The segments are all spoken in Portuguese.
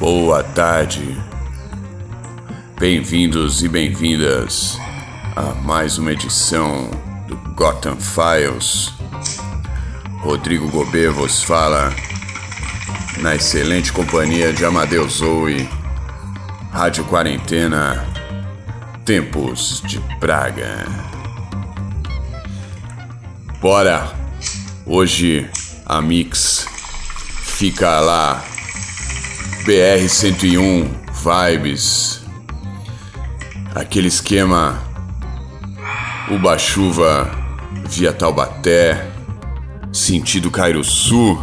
Boa tarde. Bem-vindos e bem-vindas a mais uma edição do Gotham Files. Rodrigo Gobet vos fala na excelente companhia de Amadeus Zoe, Rádio Quarentena, Tempos de Praga. Bora! Hoje a Mix fica lá BR 101 Vibes. Aquele esquema Uba Chuva via Taubaté, sentido Cairo Sul.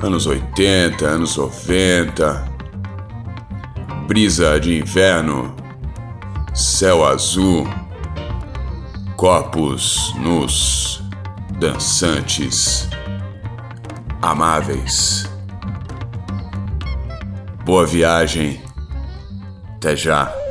Anos 80, anos 90. Brisa de inverno, céu azul, corpos nus, dançantes, amáveis. Boa viagem. Até já.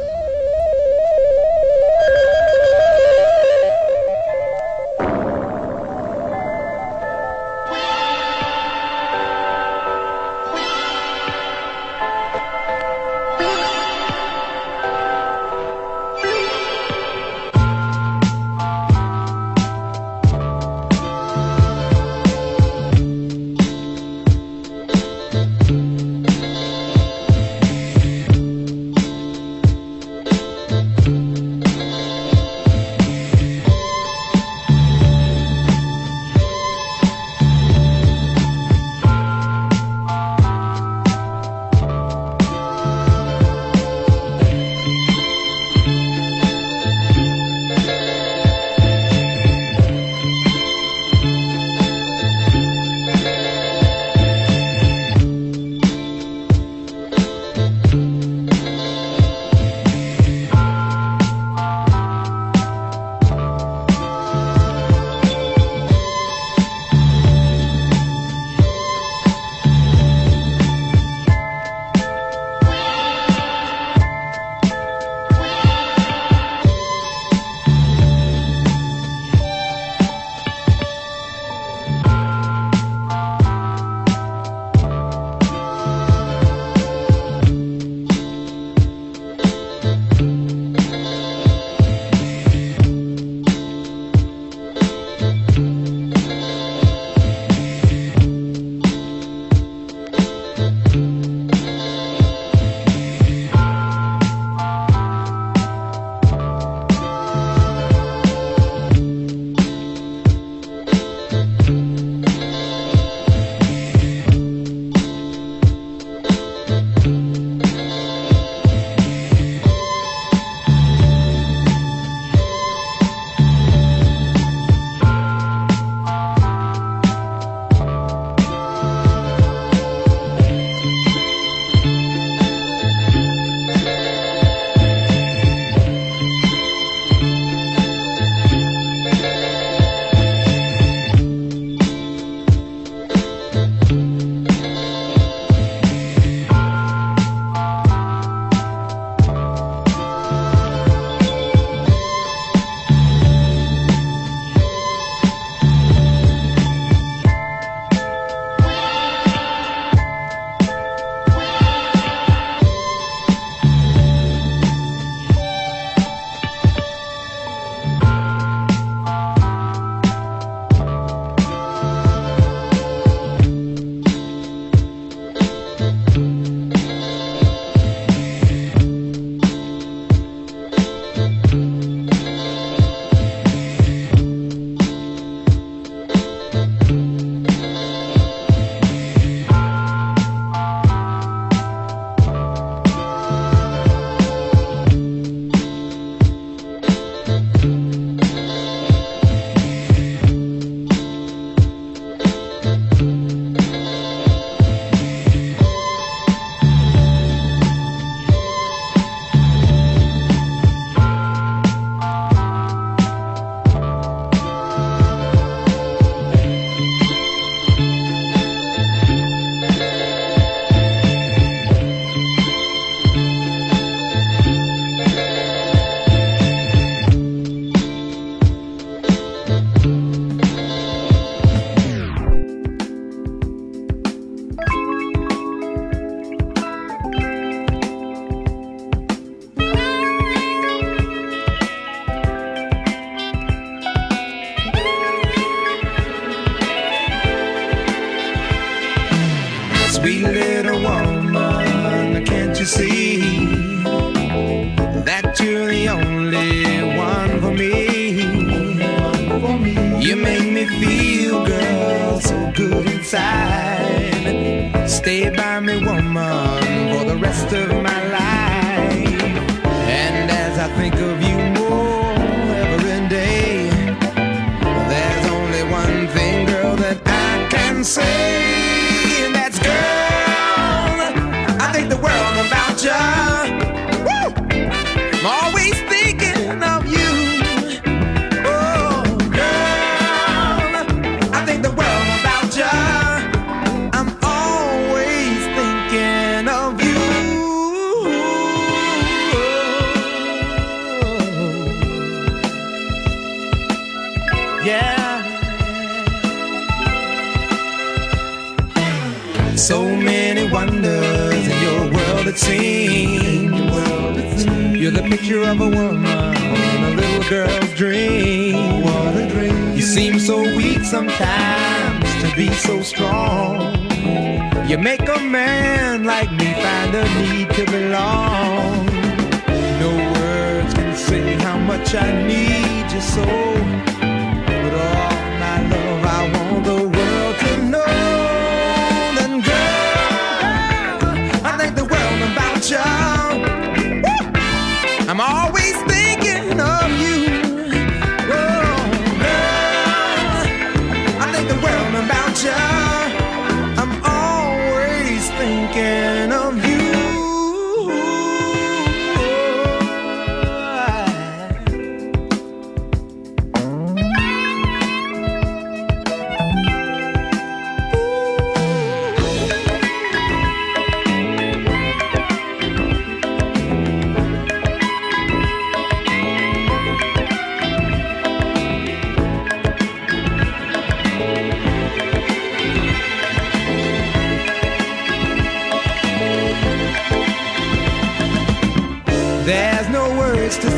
it seems. You're the picture of a woman in a little girl's dream. What a dream. You seem so weak sometimes to be so strong. You make a man like me find a need to belong. No words can say how much I need you so, but all.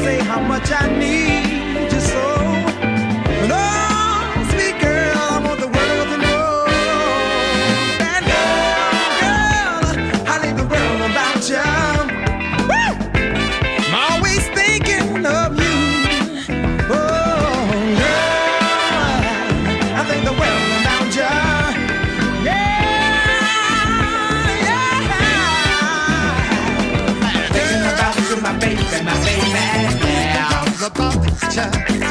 say how much I need. time.